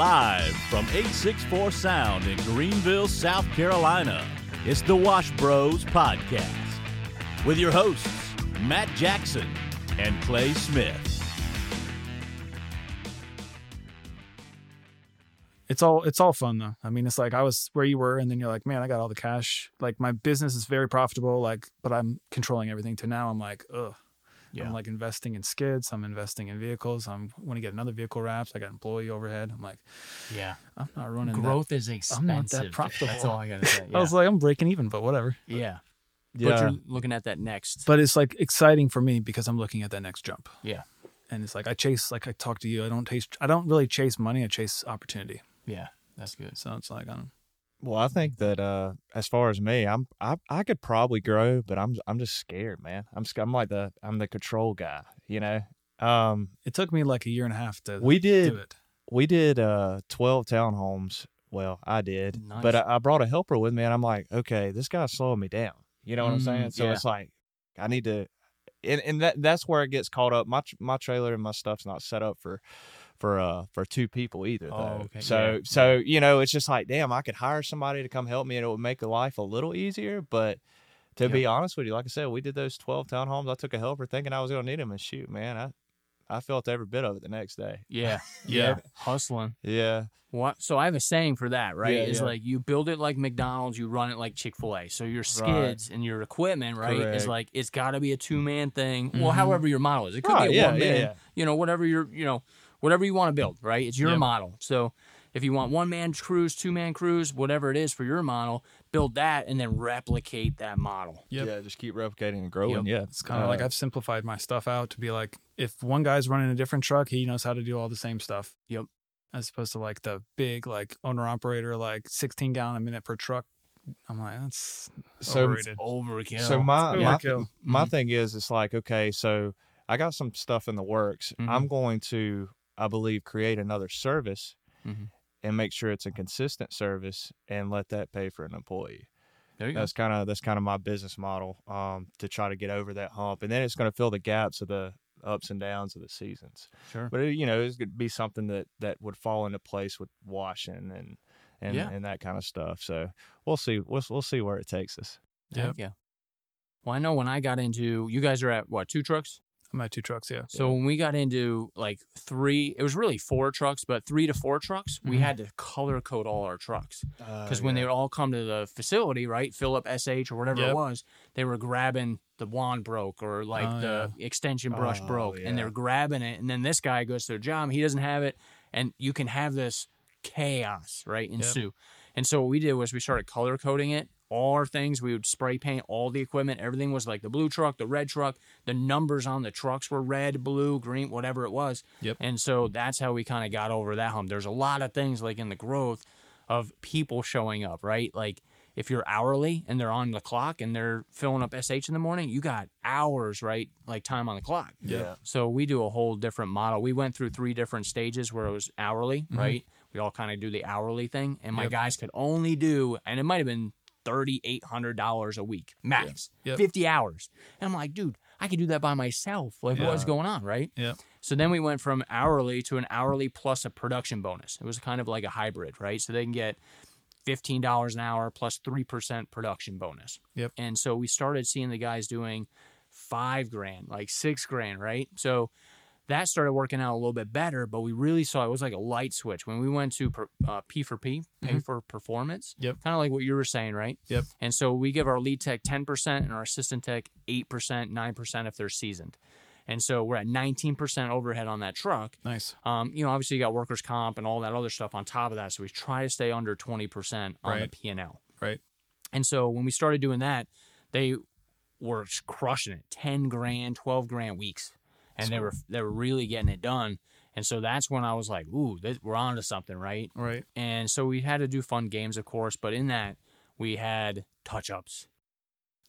Live from 864 Sound in Greenville, South Carolina, it's the Wash Bros Podcast with your hosts, Matt Jackson and Clay Smith. it's all it's all fun though. I mean, it's like I was where you were, and then you're like, man, I got all the cash. Like my business is very profitable. Like, but I'm controlling everything. To now, I'm like, ugh. Yeah. I'm like investing in skids. I'm investing in vehicles. I'm want to get another vehicle wraps. I got employee overhead. I'm like, Yeah. I'm not running. that. Growth is I'm expensive. not that profitable. That's all I gotta say. Yeah. I was like, I'm breaking even, but whatever. yeah. But Yeah. you're looking at that next. But it's like exciting for me because I'm looking at that next jump. yeah. And it's like I chase, like I talk to you. I don't chase. I don't really chase money. I chase opportunity. Yeah. That's good. So it's like I'm. Well, I think that uh, as far as me, I'm I, I could probably grow, but I'm I'm just scared, man. I'm I'm like the I'm the control guy, you know. Um, It took me like a year and a half to we did do it. we did uh 12 townhomes. Well, I did, but I, I brought a helper with me, and I'm like, okay, this guy's slowing me down. You know what I'm Mm, saying? So yeah. it's like I need to, and, and that that's where it gets caught up. My my trailer and my stuff's not set up for for uh for two people either though. Oh, okay, So yeah, so you know it's just like damn, I could hire somebody to come help me and it would make life a little easier. But to be honest with you, like I said, we did those twelve townhomes. I took a helper thinking I was gonna need them, and shoot, man, I I felt every bit of it the next day. Yeah. Yeah. Hustling. Yeah, What? So I have a saying for that, right? Yeah, Is yeah. like you build it like McDonald's, you run it like Chick Fil A. So your skids and your equipment, right, is like it's got to be a two man thing. Well, Mhm. however your model is, it could Right, be a yeah, one man. You know, whatever you're, you know, whatever you want to build, right? It's your Yep. model. So if you want one man crews, two man crews, whatever it is for your model, build that and then replicate that model. Yep. yeah, just keep replicating and growing. Yeah, It's kind of like Uh, I've simplified my stuff out to be like if one guy's running a different truck, he knows how to do all the same stuff. Yep. As opposed to like the big like owner operator like 16 gallon a minute per truck. I'm like that's So- overrated. Overkill. So my my, Overkill. my Mhm. thing is, it's like okay, so I got some stuff in the works. Mhm. I'm going to, I believe, create another service Mhm. and make sure it's a consistent service and let that pay for an employee. there you. That's kind of that's kind of my business model um, to try to get over that hump, and then it's going to fill the gaps of the ups and downs of the seasons. Sure. But it, you know, it's going to be something that that would fall into place with washing and and Yeah. and that kind of stuff. So we'll see. We'll we'll see where it takes us. Heck Yeah. Well, I know when I got into, you guys are at what two trucks? I'm two trucks, yeah. So when we got into like three, it was really four trucks, but three to four trucks, we Mhm. had to color code all our trucks because when they would all come to the facility, right, fill up SH or whatever it was, they were grabbing the wand broke or like Oh, the extension brush Oh, broke, and they're grabbing it, and then this guy goes to their job, he doesn't have it, and you can have this chaos right ensue. And so what we did was we started color coding it. All our things, we would spray paint all the equipment. Everything was like the blue truck, the red truck. The numbers on the trucks were red, blue, green, whatever it was. Yep. And so that's how we kind of got over that hump. There's a lot of things like in the growth of people showing up, right? Like if you're hourly and they're on the clock and they're filling up SH in the morning, you got hours, right? Like time on the clock. yeah. So we do a whole different model. We went through three different stages where it was hourly, mm-hmm. right? We all kind of do the hourly thing, and my Yep. guys could only do, and it might have been thirty eight hundred dollars a week max, Yep. fifty hours. And I'm like, dude, I could do that by myself. Like, what's going on, right? Yep. So then we went from hourly to an hourly plus a production bonus. It was kind of like a hybrid, right? So they can get fifteen dollars an hour plus plus three percent production bonus. Yep. And so we started seeing the guys doing five grand, like six grand, right? So that started working out a little bit better, but we really saw it was like a light switch when we went to per, uh, P for P, pay Mhm. for performance. Yep. Kind of like what you were saying, right? Yep. And so we give our lead tech 10% and our assistant tech 8%, 9% if they're seasoned. And so we're at 19% overhead on that truck. Nice. Um, you know, obviously you got workers' comp and all that other stuff on top of that. So we try to stay under 20% on the Right. P&L. Right. And so when we started doing that, they were crushing it 10 grand, 12 grand weeks. And they were they were really getting it done. And so that's when I was like, ooh, this, we're on to something, right? Right. And so we had to do fun games, of course, but in that we had touch ups.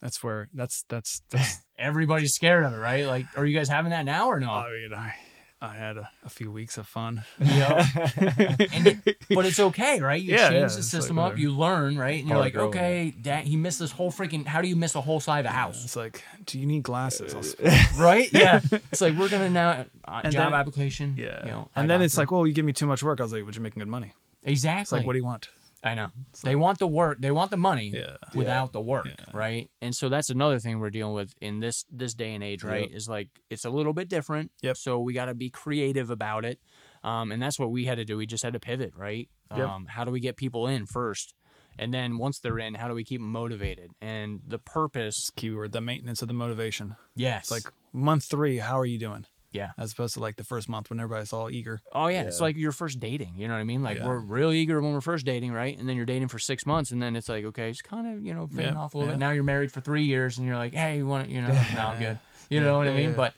That's where that's that's, that's Everybody's scared of it, right? Like, are you guys having that now or no? I mean, I I had a, a few weeks of fun. Yeah. it, but it's okay, right? You Yeah, change yeah, the it's like system up, you learn, right? And you're like, okay, dad, he missed this whole freaking. How do you miss a whole side of a house? It's like, do you need glasses? Right? Yeah. It's like we're gonna now uh, And job then- application. yeah. You know, I and then it's you. like, well, you give me too much work. I was like, would you're making good money. exactly. It's like, what do you want? I know. They want the work. They want the money Yeah. without the work, right? And so that's another thing we're dealing with in this this day and age, right? Yep. Is like it's a little bit different. Yep. So we got to be creative about it, um, and that's what we had to do. We just had to pivot, right? Yep. Um, how do we get people in first, and then once they're in, how do we keep them motivated? And the purpose, Keyword, the maintenance of the motivation. yes, It's like month three, how are you doing? Yeah. As opposed to like the first month when everybody's all eager. Oh yeah, it's like your first dating. You know what I mean? Like Yeah. we're real eager when we're first dating, right? And then you're dating for six months, and then it's like, okay, it's kind of you know fading Yeah, off a little yeah. bit. Now you're married for three years, and you're like, hey, you want to, you know, no, I'm good. You know what I mean? yeah. But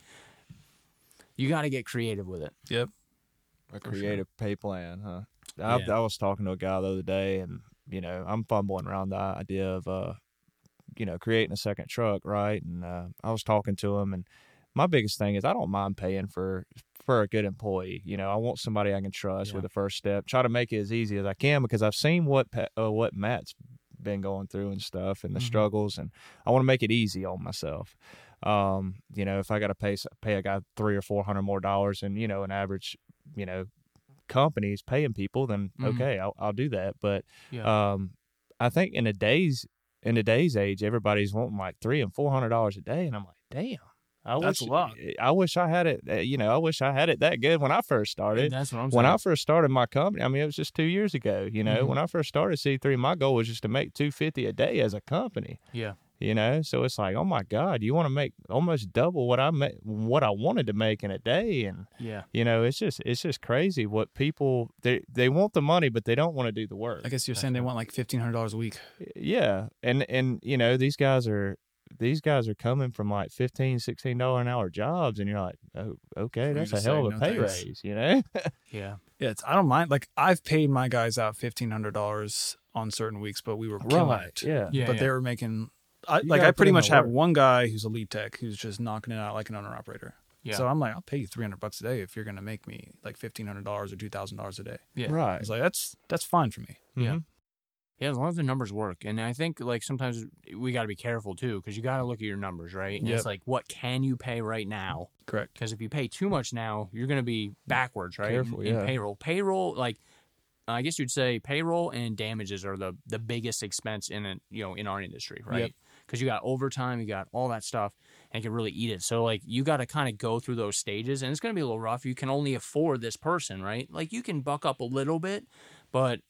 you got to get creative with it. Yep. A sure. creative pay plan, huh? I, Yeah. I was talking to a guy the other day, and you know, I'm fumbling around the idea of, uh, you know, creating a second truck, right? And uh, I was talking to him, and my biggest thing is I don't mind paying for for a good employee. You know, I want somebody I can trust Yeah. with the first step. Try to make it as easy as I can because I've seen what uh, what Matt's been going through and stuff, and the Mhm. struggles, and I want to make it easy on myself. Um, you know, if I got to pay pay a guy three or four hundred more dollars, and you know, an average, you know, companies paying people, then Mhm. okay, I'll I'll do that. But Yeah. um, I think in today's in today's age, everybody's wanting like three and four hundred dollars a day, and I'm like, damn. I That's wish, a lot. I wish I had it. uh, You know, I wish I had it that good when I first started. That's what I'm saying. When I first started my company, I mean, it was just two years ago. You know, Mhm. when I first started C3, my goal was just to make two fifty a day as a company. yeah. You know, so it's like, oh my God, you want to make almost double what I ma- what I wanted to make in a day, and Yeah. you know, it's just it's just crazy what people they they want the money, but they don't want to do the work. I guess you're saying they want like fifteen hundred dollars a week. Yeah, and and you know, these guys are these guys are coming from like 15 16 dollar an hour jobs and you're like oh okay that's a hell of a "No pay thanks." raise you know Yeah. Yeah, it's, I don't mind. Like I've paid my guys out fifteen hundred dollars on certain weeks, but we were killing it. yeah Yeah. but yeah. they were making. I, like I pretty much have work. one guy who's a lead tech who's just knocking it out like an owner operator. Yeah. So I'm like, I'll pay you three hundred bucks a day if you're gonna make me like fifteen hundred dollars or two thousand dollars a day. Yeah. right It's like that's that's fine for me. Yeah. Mm-hmm. Yeah, as long as the numbers work. And I think like sometimes we got to be careful too because you got to look at your numbers, right? And it's like what can you pay right now? Correct. Because if you pay too much now, you're going to be backwards, right? Careful, in, in yeah. payroll, payroll, like I guess you'd say payroll and damages are the the biggest expense in it, you know, in our industry, right? Yep. Because you got overtime, you got all that stuff, and it can really eat it. So like you got to kind of go through those stages, and it's going to be a little rough. You can only afford this person, right? Like you can buck up a little bit, but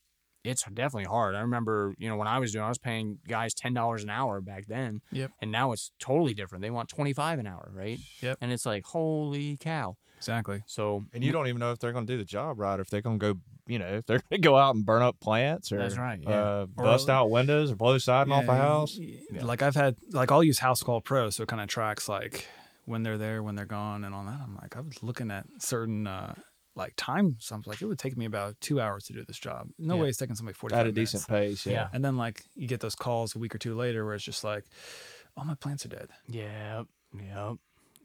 it's definitely hard. I remember, you know, when I was doing, I was paying guys ten dollars an hour back then. Yep. And now it's totally different. They want twenty five an hour, right? Yep. And it's like, holy cow. Exactly. So and you don't even know if they're going to do the job right or if they're going to go you know if they're going to go out and burn up plants or That's right, yeah. uh, Or- bust out windows or blow the siding off a house y- Like I've had like I'll use Housecall Pro, so it kind of tracks like when they're there, when they're gone, and all that. I'm like, I was looking at certain uh like time. So I'm like, it would take me about two hours to do this job. No Yeah. way it's taking somebody forty. at a decent pace yeah, Yeah. And then like you get those calls a week or two later where it's just like, oh my plants are dead. Yep. Yep.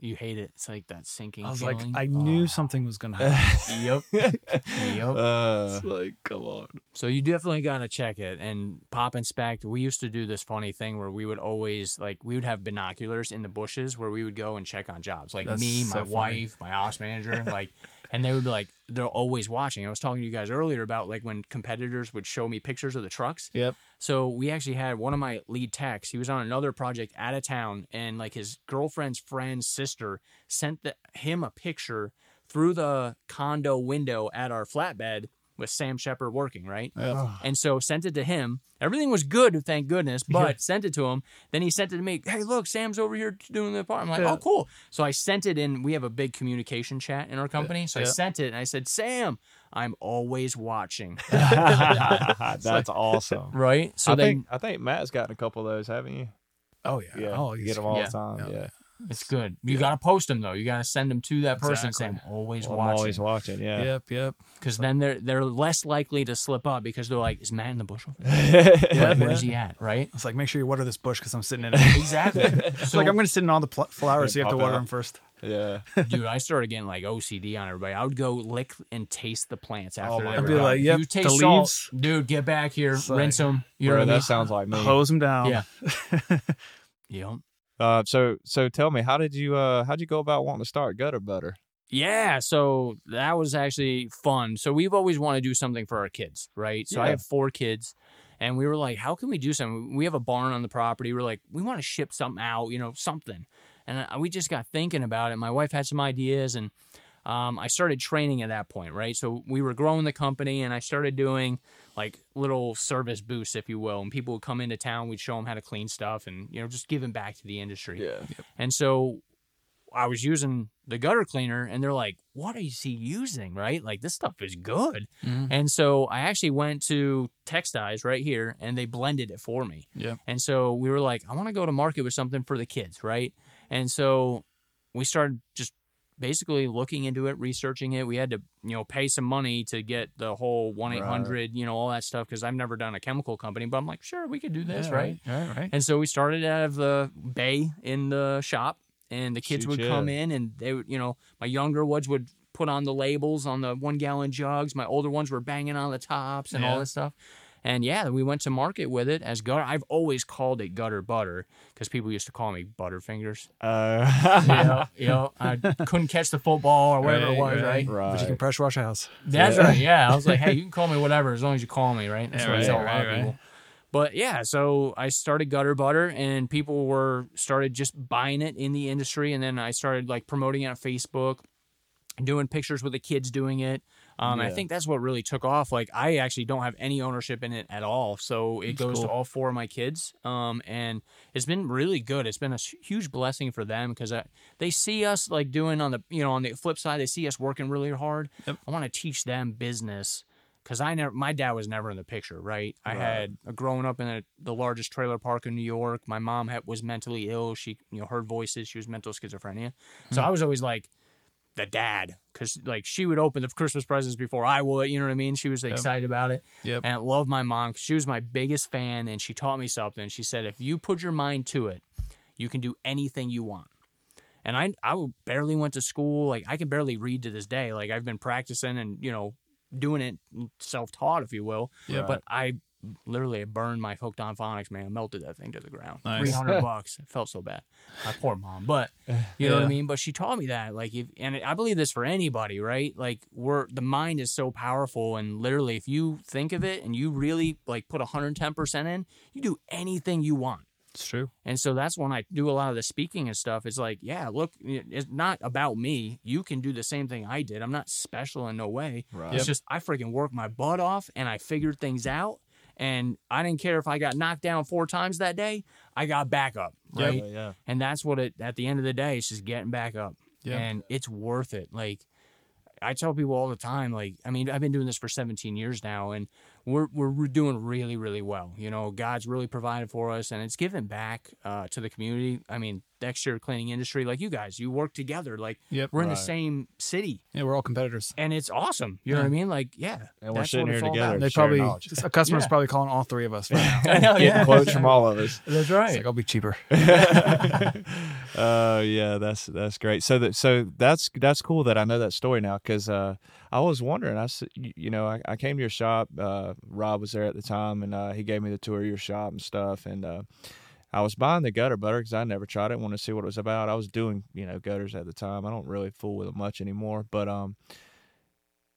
You hate it. It's like that sinking. I was like, feeling. I knew Oh. something was gonna happen. Yep. yep. Uh, like, come on. So you definitely got to check it and pop inspect. We used to do this funny thing where we would always like we would have binoculars in the bushes where we would go and check on jobs. Like That's me, my funny. wife, my ops manager, like and they would be like they're always watching. I was talking to you guys earlier about like when competitors would show me pictures of the trucks. Yep. So we actually had one of my lead techs. He was on another project out of town, and like his girlfriend's friend's sister sent the, him a picture through the condo window at our flatbed with Sam Shepard working, right? Yep. And so sent it to him. Everything was good, thank goodness, but sent it to him. Then he sent it to me. Hey, look, Sam's over here doing the part. I'm like, Yeah. oh, cool. So I sent it in. We have a big communication chat in our company. So I Yeah. sent it and I said, Sam, I'm always watching. that's awesome right? So I they, think I think Matt's gotten a couple of those, haven't you? Oh yeah. Yeah, Oh, you get them all yeah. the time. Yeah. Yeah, it's good. You got to post them though. You got to send them to that person Exactly. saying, always I'm watching. always watching. Yeah, Yep. Yep. Because then they're they're less likely to slip up because they're like, is Matt in the bush? over there? Yeah. Like, Where's he at? Right? It's like make sure you water this bush because I'm sitting in it. Exactly. It's like I'm going to sit in all the pl- flowers, so you have to water them first. Yeah. Dude, I started getting like OCD on everybody. I would go lick and taste the plants oh after my they I'd be done. like, yep, you the taste salt, leaves. dude. Get back here, It's rinse like, them. You know Bro, what I that mean? sounds like me. Hose them down. Yeah. Yep. Uh, so so tell me, how did you uh how'd you go about wanting to start Gutter Butter? Yeah, so that was actually fun. So we've always wanted to do something for our kids, right? So I have four kids, and we were like, how can we do something? We have a barn on the property. We're like, we want to ship something out, you know, something. And we just got thinking about it. My wife had some ideas, and um, I started training at that point, right? So we were growing the company, and I started doing like little service booths, if you will. And people would come into town, we'd show them how to clean stuff, and you know, just giving back to the industry. Yeah. And so I was using the gutter cleaner and they're like, what is he using? Right? Like this stuff is good. Mhm. And so I actually went to Textiles right here and they blended it for me. Yeah. And so we were like, I want to go to market with something for the kids. Right. And so we started just basically looking into it, researching it. We had to, you know, pay some money to get the whole 1 800, you know, all that stuff because I've never done a chemical company, but I'm like, sure, we could do this. Yeah, right. Right, right. And so we started out of the bay in the shop, and the kids Shoot, would yeah. come in, and they would, you know, my younger ones would put on the labels on the one gallon jugs. My older ones were banging on the tops and all this stuff. And yeah, we went to market with it as gutter. I've always called it gutter butter because people used to call me Butterfingers. Uh, You know, you know, I couldn't catch the football or whatever it was, right? right. But you can right. pressure wash a house. That's Yeah. right. Yeah, I was like, hey, you can call me whatever as long as you call me, right? That's Yeah, what I right, tell a lot right, of people. But yeah, so I started Gutter Butter, and people were started just buying it in the industry, and then I started like promoting it on Facebook, doing pictures with the kids doing it. Um, I think that's what really took off. Like I actually don't have any ownership in it at all, so it goes to all four of my kids. Um, and it's been really good. It's been a huge blessing for them because they see us like doing on the you know on the flip side, they see us working really hard. Yep. I want to teach them business because I never, my dad was never in the picture, right? I had uh, grown up in a, the largest trailer park in New York. My mom had, was mentally ill. She, you know, heard voices. She was mental schizophrenia. So I was always like the dad because like she would open the Christmas presents before I would. You know what I mean? She was excited about it. Yep. And I love my mom she was my biggest fan, and she taught me something. She said, if you put your mind to it, you can do anything you want. And I I barely went to school. Like I can barely read to this day. Like I've been practicing and you know doing it mm, self taught, if you will. Yeah. But I literally I burned my hooked on phonics, man. I melted that thing to the ground. Nice. Three hundred bucks. It felt so bad. My poor mom. But you know what I mean. But she taught me that. Like if and I believe this for anybody, right? Like we're the mind is so powerful, and literally, if you think of it and you really like put one hundred ten percent in, you do anything you want. It's true. And so that's when I do a lot of the speaking and stuff. It's like, yeah, look, it's not about me. You can do the same thing I did. I'm not special in no way. Right. It's just I freaking worked my butt off and I figured things out. And I didn't care if I got knocked down four times that day. I got back up, right? Yeah, yeah. And that's what it. At the end of the day, it's just getting back up, Yeah. and it's worth it. Like I tell people all the time, like I mean, I've been doing this for 17 years now, and we're we're, we're doing really really well. You know, God's really provided for us, and it's given back uh, to the community. I mean, the exterior cleaning industry, like you guys, you work together. Like Yep. we're in the same city, Yeah, we're all competitors. and it's awesome. You know what I mean? Like yeah, And we're sitting here together. They probably knowledge. a customer's Yeah. probably calling all three of us. Right now. I know, Getting yeah. quotes from all of us. That's It's right. like I'll be cheaper. uh yeah that's that's great so that so that's that's cool that i know that story now because uh i was wondering I you you know I, I came to your shop uh rob was there at the time and uh he gave me the tour of your shop and stuff and uh I was buying the gutter butter because I never tried it. Want to see what it was about. I was doing, you know, gutters at the time. I don't really fool with it much anymore. But um,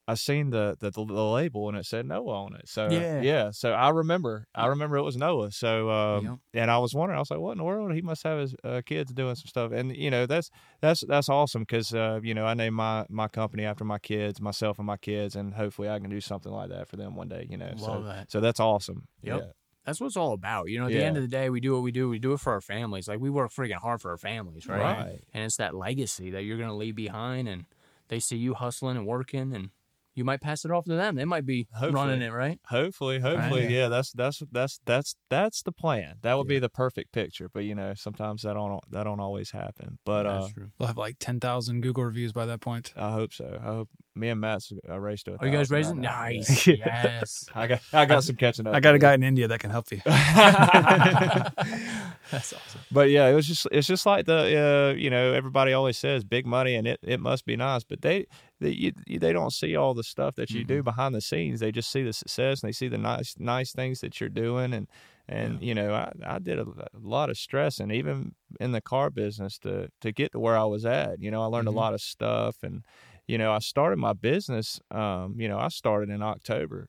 I seen the, the the label and it said Noah on it. So Yeah. yeah. So I remember, I remember it was Noah. So um, Yep. and I was wondering, I was like, what in the world? He must have his uh, kids doing some stuff. And you know, that's that's that's awesome because uh, you know I named my my company after my kids, myself and my kids, and hopefully I can do something like that for them one day. You know, so that. so that's awesome. Yep. Yeah. That's what it's all about. You know, at the end of the day, we do what we do. We do it for our families. Like we work freaking hard for our families, right? Right. And it's that legacy that you're gonna leave behind, and they see you hustling and working, and you might pass it off to them. They might be Hopefully. running it, right? Hopefully, hopefully, Right. yeah. That's that's that's that's that's the plan. That would be the perfect picture. But you know, sometimes that don't that don't always happen. But uh, true. We'll have like ten thousand Google reviews by that point. I hope so. I hope Me and Matt's a race to. a Are you guys thousand raising? right now. Nice. Yeah. yes. I got I got some catching up. I got a guy in India that can help you. That's awesome. But yeah, it was just it's just like the uh, you know everybody always says big money and it, it must be nice, but they they you, you- they don't see all the stuff that you do behind the scenes. They just see the success and they see the nice nice things that you're doing and and you know I, I did a, a lot of stress and even in the car business to to get to where I was at. You know I learned Mhm. a lot of stuff and you know I started my business. Um, you know I started in October.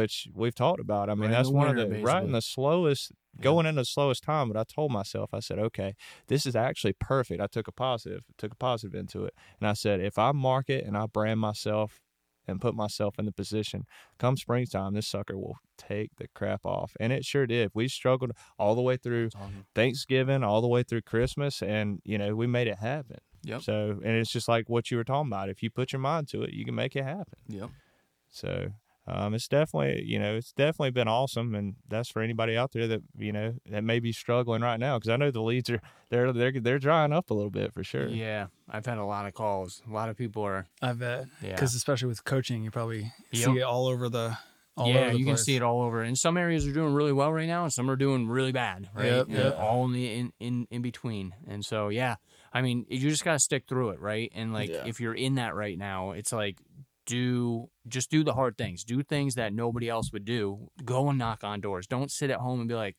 Which we've talked about. I mean, Right that's one of the right in the slowest Yeah. going in the slowest time, but I told myself, I said, okay, this is actually perfect. I took a positive, took a positive into it. And I said, if I market and I brand myself and put myself in the position, come springtime, this sucker will take the crap off. And it sure did. We struggled all the way through awesome. Thanksgiving, all the way through Christmas, and, you know, we made it happen. Yep. So, and it's just like what you were talking about. If you put your mind to it, you can make it happen. Yep. So um, it's definitely, you know, it's definitely been awesome, and that's for anybody out there that you know that may be struggling right now because I know the leads are they're they're they're drying up a little bit for sure. Yeah. I've had a lot of calls. A lot of people are. I bet. Yeah. Because especially with coaching, you probably Yep. see it all over the. All yeah, you can see it all over. And some areas are doing really well right now, and some are doing really bad. Right. Yep, yep. All in the in, in in between. And so yeah, I mean, you just gotta stick through it, right? And like, Yeah. if you're in that right now, it's like do just do the hard things. Do things that nobody else would do. Go and knock on doors. Don't sit at home and be like,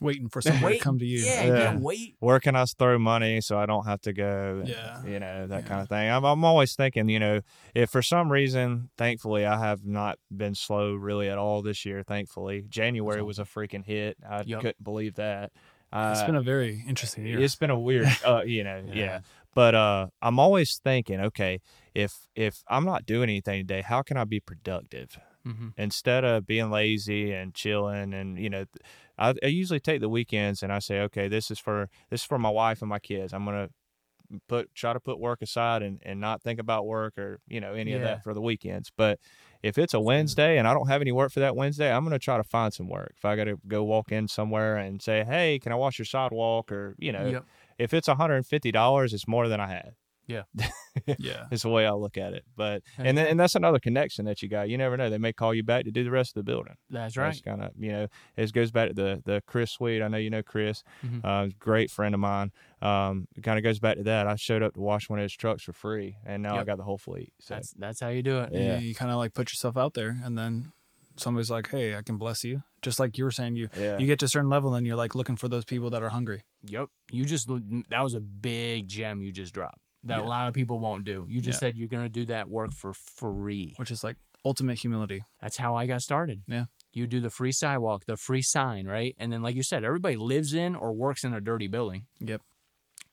waiting for somebody wait, to come to you. Yeah, Yeah. yeah. wait. Where can I throw money so I don't have to go? and, Yeah. you know that Yeah. kind of thing. I'm I'm always thinking, you know, if for some reason, thankfully, I have not been slow really at all this year. Thankfully, January was a freaking hit. I Yep. couldn't believe that. Uh, It's been a very interesting year. It's been a weird, uh, you know, yeah. Yeah. But uh, I'm always thinking, okay, if if I'm not doing anything today, how can I be productive hmm instead of being lazy and chilling? And you know, I, I usually take the weekends and I say, okay, this is for this is for my wife and my kids. I'm gonna put try to put work aside and, and not think about work or you know any of that for the weekends. But if it's a Wednesday and I don't have any work for that Wednesday, I'm gonna try to find some work. If I got to go walk in somewhere and say, hey, can I wash your sidewalk or you know Yep. if it's $150 it's more than i had yeah. Yeah. It's the way i look at it but Heck and then, and that's another connection that you got you never know they may call you back to do the rest of the building That's right. kind of you know it goes back to the the chris sweet i know you know chris Mhm. uh great friend of mine um it kind of goes back to that i showed up to wash one of his trucks for free and now i got the whole fleet so That's that's how you do it. Yeah. You, kind of like put yourself out there, and then somebody's like, "Hey, I can bless you." Just like you were saying, you yeah you get to a certain level, and you're like looking for those people that are hungry. Yep. You just that was a big gem you just dropped that a lot of people won't do. You just Yeah. said you're gonna do that work for free. which is like ultimate humility. That's how I got started. Yeah. You do the free sidewalk, the free sign, right? And then like you said, everybody lives in or works in a dirty building. Yep.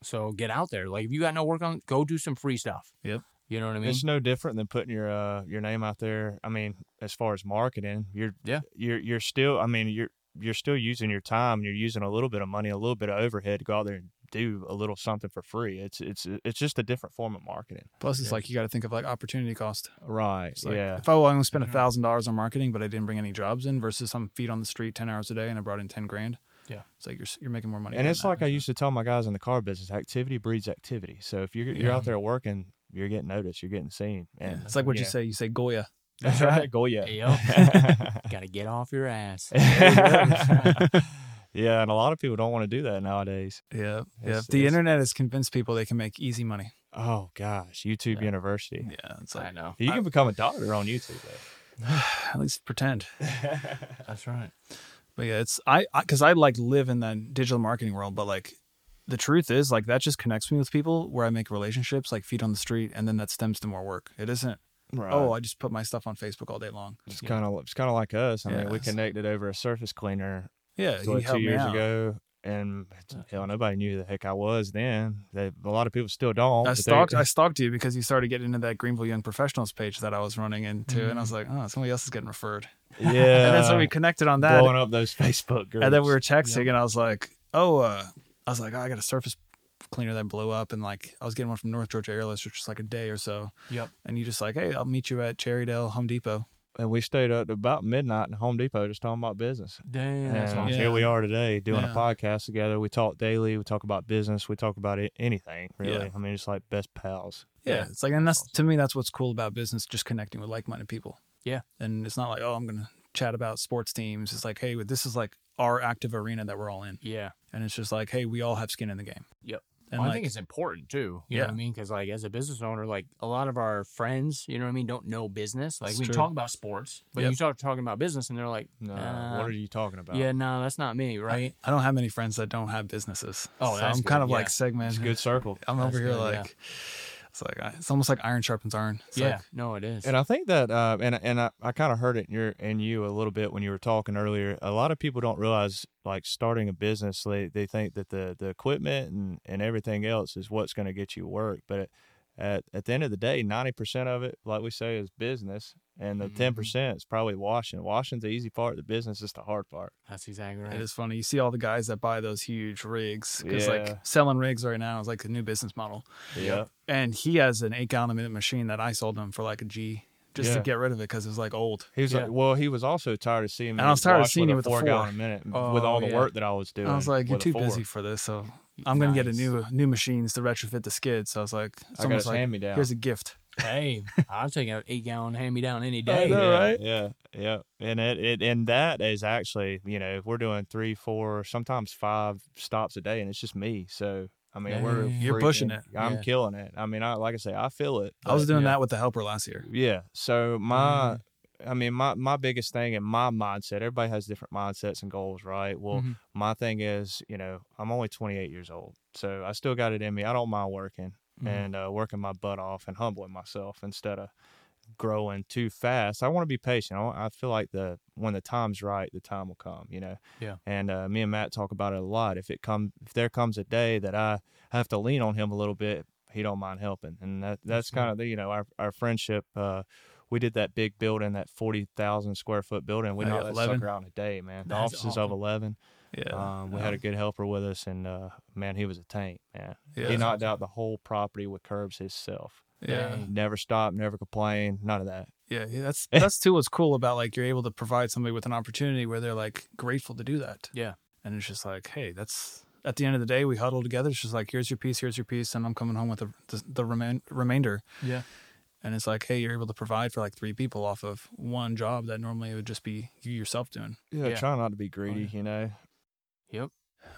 So get out there. Like if you got no work on, go do some free stuff. Yep. You know what I mean? it's no different than putting your uh your name out there. I mean, as far as marketing, you're Yeah. you're you're still. I mean, you're you're still using your time. You're using a little bit of money, a little bit of overhead to go out there and do a little something for free. It's it's it's just a different form of marketing. Plus, it's Yeah. like you got to think of like opportunity cost. Right. It's like, yeah. If I only spent a Mhm. thousand dollars on marketing, but I didn't bring any jobs in, versus some feet on the street ten hours a day, and I brought in ten grand. Yeah. It's like you're you're making more money. And doing it's that. like I used to tell my guys in the car business: activity breeds activity. So if you're you're Yeah. out there working, you're getting noticed, you're getting seen. Yeah. It's like what you say. You say Goya. That's right. Goya. yeah. Yep. Got to get off your ass. yeah, and a lot of people don't want to do that nowadays. Yeah. Yeah. It's- The it's- internet has convinced people they can make easy money. Oh gosh, YouTube Yeah. University. Yeah. It's I like know. You can become a doctor on YouTube. Though. at least pretend. That's right. But yeah, it's I because I, like live in that digital marketing world, but like the truth is like that just connects me with people where I make relationships, like feet on the street, and then that stems to more work. It isn't Right. oh I just put my stuff on Facebook all day long. it's kind of it's kind of like us. I mean, we Yes. connected over a surface cleaner Yeah, what, he two years ago, and hell, nobody knew who the heck I was then. A lot of people still don't. I they- stalked I stalked you because you started getting into that Greenville Young Professionals page that I was running into, and I was like, oh, somebody else is getting referred. yeah, and then so we connected on that, blowing up those Facebook groups. and then we were texting, and I was like, oh, uh, I was like, oh, I got a surface cleaner that blew up, and like I was getting one from North Georgia Airless, which was like a day or so. Yep. And you just like, hey, I'll meet you at Cherrydale Home Depot. And we stayed up to about midnight in Home Depot just talking about business. Damn, and. Yeah. here we are today doing Yeah. a podcast together. We talk daily. We talk about business. We talk about it, anything really. Yeah. I mean, it's like best pals. Yeah, it's like, and that's to me, that's what's cool about business, just connecting with like-minded people. Yeah. and it's not like, oh, I'm gonna chat about sports teams. It's like, hey, this is like our active arena that we're all in, Yeah. and it's just like, hey, we all have skin in the game. Yep. And Well, I think it's important too. You know what I mean? Because like as a business owner, like a lot of our friends, you know what I mean, don't know business. Like It's we true. talk about sports, but Yep. you start talking about business, and they're like, No, uh, what are you talking about? Yeah, no, that's not me, right? I don't have many friends that don't have businesses. Oh, so that's I'm good, kind of yeah. like segmented. it's a good circle. I'm That's over here good, yeah. Like it's like it's almost like iron sharpens iron. It's yeah, like, no, it is. And I think that, uh, and and I, I kind of heard it in your in you a little bit when you were talking earlier. A lot of people don't realize, like starting a business, they they think that the the equipment and and everything else is what's going to get you work. But at at the end of the day, ninety percent of it, like we say, is business, and the 10 mm-hmm. percent is probably washing. Washing's the easy part. The business is the hard part. that's exactly right. It is funny. You see all the guys that buy those huge rigs because Yeah. like selling rigs right now is like the new business model. Yeah. And he has an eight gallon a minute machine that I sold him for like a G just Yeah. to get rid of it because it was like old. He was Yeah. like, well, he was also tired of seeing me. And I was tired of seeing with you with the four four. gallon a minute with Oh, all the yeah. work that I was doing. I was like, you're too busy for this, so I'm gonna get a new new machines to retrofit the skid. So I was like, it's I got almost his like hand me down. here's a gift. hey, I'll take an eight gallon hand me down any day. know, yeah, right? Yeah, yeah, and it, it and that is actually you know we're doing three, four, sometimes five stops a day, and it's just me. So I mean, we're Dang. You're pushing it. I'm Yeah. killing it. I mean, I like I say, I feel it. I was doing yeah. that with the helper last year. Yeah. So my, Mm-hmm. I mean, my my biggest thing in my mindset. Everybody has different mindsets and goals, right? Well, Mm-hmm. Mhm. my thing is, you know, I'm only 28 years old, so I still got it in me. I don't mind working Mm-hmm. and uh, working my butt off and humbling myself instead of growing too fast. I want to be patient. I, I feel like the when the time's right, the time will come. You know. Yeah. And uh, me and Matt talk about it a lot. If it come, if there comes a day that I have to lean on him a little bit, he don't mind helping, and that that's That's kind of the you know our our friendship. Uh, we did that big building, that forty thousand square foot building. We Oh, knocked yeah, that 11. sucker out in a day, man. The That's offices of eleven. Yeah. Um, we had a good helper with us, and uh, man, he was a tank, man. Yeah. He knocked out the whole property with curbs himself. Yeah. Dang. Never stop, never complain, none of that. Yeah, yeah, that's that's too what's cool about like you're able to provide somebody with an opportunity where they're like grateful to do that. Yeah. And it's just like, hey, that's at the end of the day we huddle together. It's just like here's your piece, here's your piece, and I'm coming home with the the, the remain, remainder. Yeah. And it's like, hey, you're able to provide for like three people off of one job that normally it would just be you yourself doing. Yeah, Yeah. try not to be oh, greedy, you know. Yep.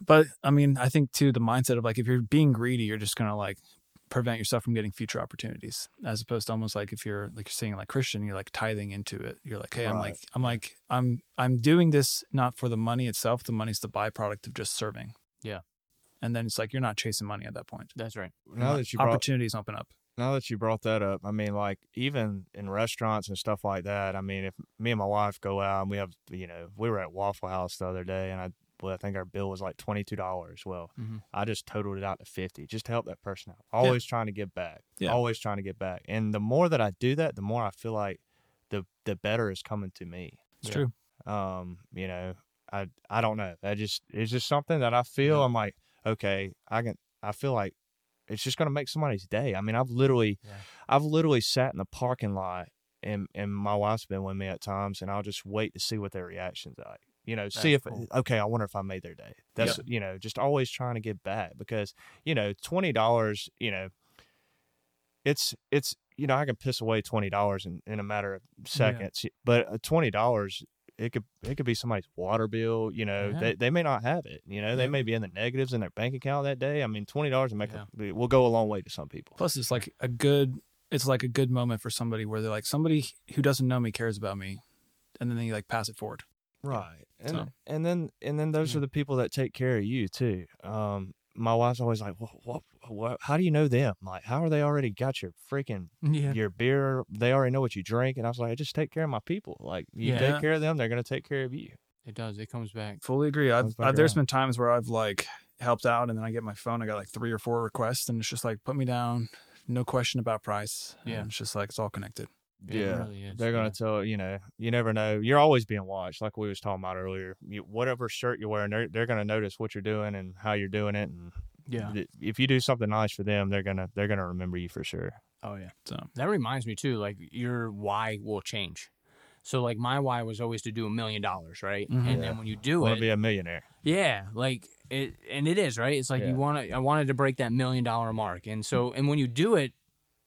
But I mean, I think too the mindset of like if you're being greedy, you're just gonna like prevent yourself from getting future opportunities, as opposed to almost like if you're like you're saying like Christian, you're like tithing into it. You're like, hey, I'm like, I'm like, I'm I'm doing this not for the money itself. The money's the byproduct of just serving. Yeah. And then it's like you're not chasing money at that point. That's right. Now that you brought opportunities open up. now that you brought that up, I mean, like even in restaurants and stuff like that. I mean, if me and my wife go out and we have, you know, we were at Waffle House the other day, and I, well, I think our bill was like twenty two dollars. Well, Mhm. I just totaled it out to fifty just to help that person out. Always trying to give back. Yeah. Always trying to give back. And the more that I do that, the more I feel like the the better is coming to me. It's Yeah. true. um you know i i don't know that just it's just something that i feel i'm like okay i can i feel like it's just going to make somebody's day i mean i've literally Yeah. i've literally sat in the parking lot and and my wife's been with me at times and i'll just wait to see what their reactions are like you know see if cool. okay i wonder if i made their day that's you know just always trying to give back because you know $20 you know it's it's you know i can piss away $20 in, in a matter of seconds but uh, $20 it could it could be somebody's water bill you know Yeah. they, they may not have it you know they may be in the negatives in their bank account that day i mean $20 will make Yeah. a, will go a long way to some people Plus, it's like a good. It's like a good moment for somebody where they're like somebody who doesn't know me cares about me, and then they like pass it forward. right and So- and then and then those Yeah. are the people that take care of you too um my wife's always like what, what what how do you know them like how are they already got your freaking Yeah. your beer they already know what you drink and i was like i just take care of my people like you Yeah. take care of them they're going to take care of you It does. It comes back. Fully agree. I've, I've there's around. been times where I've like helped out, and then I get my phone. I got like three or four requests, and it's just like put me down. No question about price. Yeah. And it's just like it's all connected. It Yeah, really is. they're going yeah. to tell you know you never know you're always being watched like we was talking about earlier you, whatever shirt you're wearing they're, they're going to notice what you're doing and how you're doing it and Yeah. th- if you do something nice for them they're going to they're going to remember you for sure Oh yeah. So That reminds me too. Like your why will change. So like my why was always to do a million dollars, right? Mhm. And then when you do Want it, to be a millionaire? yeah, like it, and it is right. It's like Yeah. you want to. I wanted to break that million dollar mark, and so and when you do it,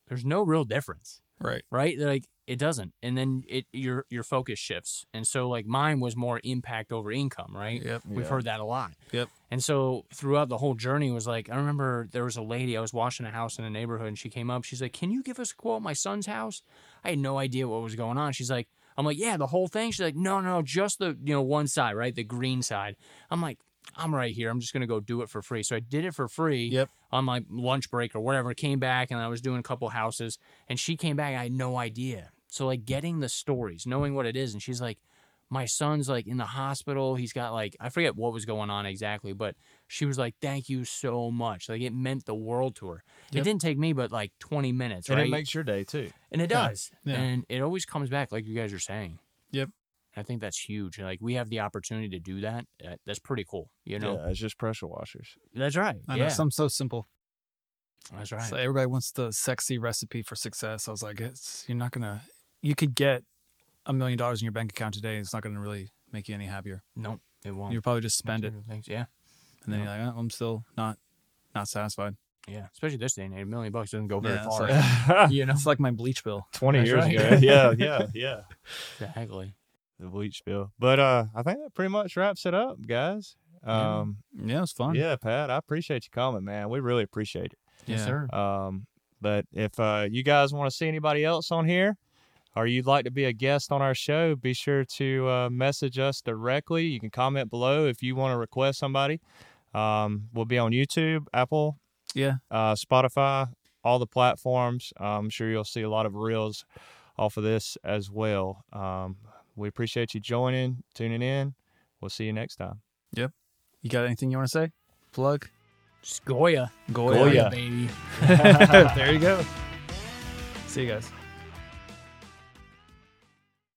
there's no real difference, Right. right? Like it doesn't, and then it your your focus shifts, and so like mine was more impact over income, right? Yep. We've Yeah. heard that a lot. Yep. And so throughout the whole journey was like I remember there was a lady I was washing a house in a neighborhood and she came up she's like can you give us a quote my son's house I had no idea what was going on she's like I'm like yeah the whole thing she's like no no just the you know one side right the green side I'm like I'm right here I'm just gonna go do it for free so I did it for free Yep. on my lunch break or whatever came back and I was doing a couple houses and she came back I had no idea so like getting the stories knowing what it is and she's like my son's like in the hospital. He's got like I forget what was going on exactly, but she was like, "Thank you so much." Like it meant the world to her. It didn't take me but like 20 minutes, And right? it makes your day too. and it Yeah. does. Yeah. And it always comes back like you guys are saying. Yep. I think that's huge. Like we have the opportunity to do that. Uh, That's pretty cool. You know. yeah, it's just pressure washers. That's right. I know yeah. something so simple. that's right. So everybody wants the sexy recipe for success. I was like, it's you're not gonna. You could get a million dollars in your bank account today. It's not gonna really make you any happier. no, it won't. You'll probably just spend it, Things. Yeah. and then you're like, oh, I'm still not not satisfied. Yeah. Especially this day and age, a million bucks doesn't go very Yeah, far. like- you know. It's like my bleach bill. 20 That's years right. ago. Yeah, yeah, yeah. Exactly. The bleach bill. But uh I think that pretty much wraps it up, guys. Yeah. Um Yeah, it was fun. yeah, Pat, I appreciate you coming, man. We really appreciate it. Yes, Yeah. sir. Um, but if uh, you guys want to see anybody else on here, or you'd like to be a guest on our show, be sure to uh, message us directly. You can comment below if you want to request somebody. Um, we'll be on YouTube, Apple, Yeah. uh, Spotify, all the platforms. I'm sure you'll see a lot of reels off of this as well. Um, we appreciate you joining, tuning in. We'll see you next time. Yep. You got anything you want to say? Plug. Just Goya. Goya. Goya. baby. there you go. See you guys.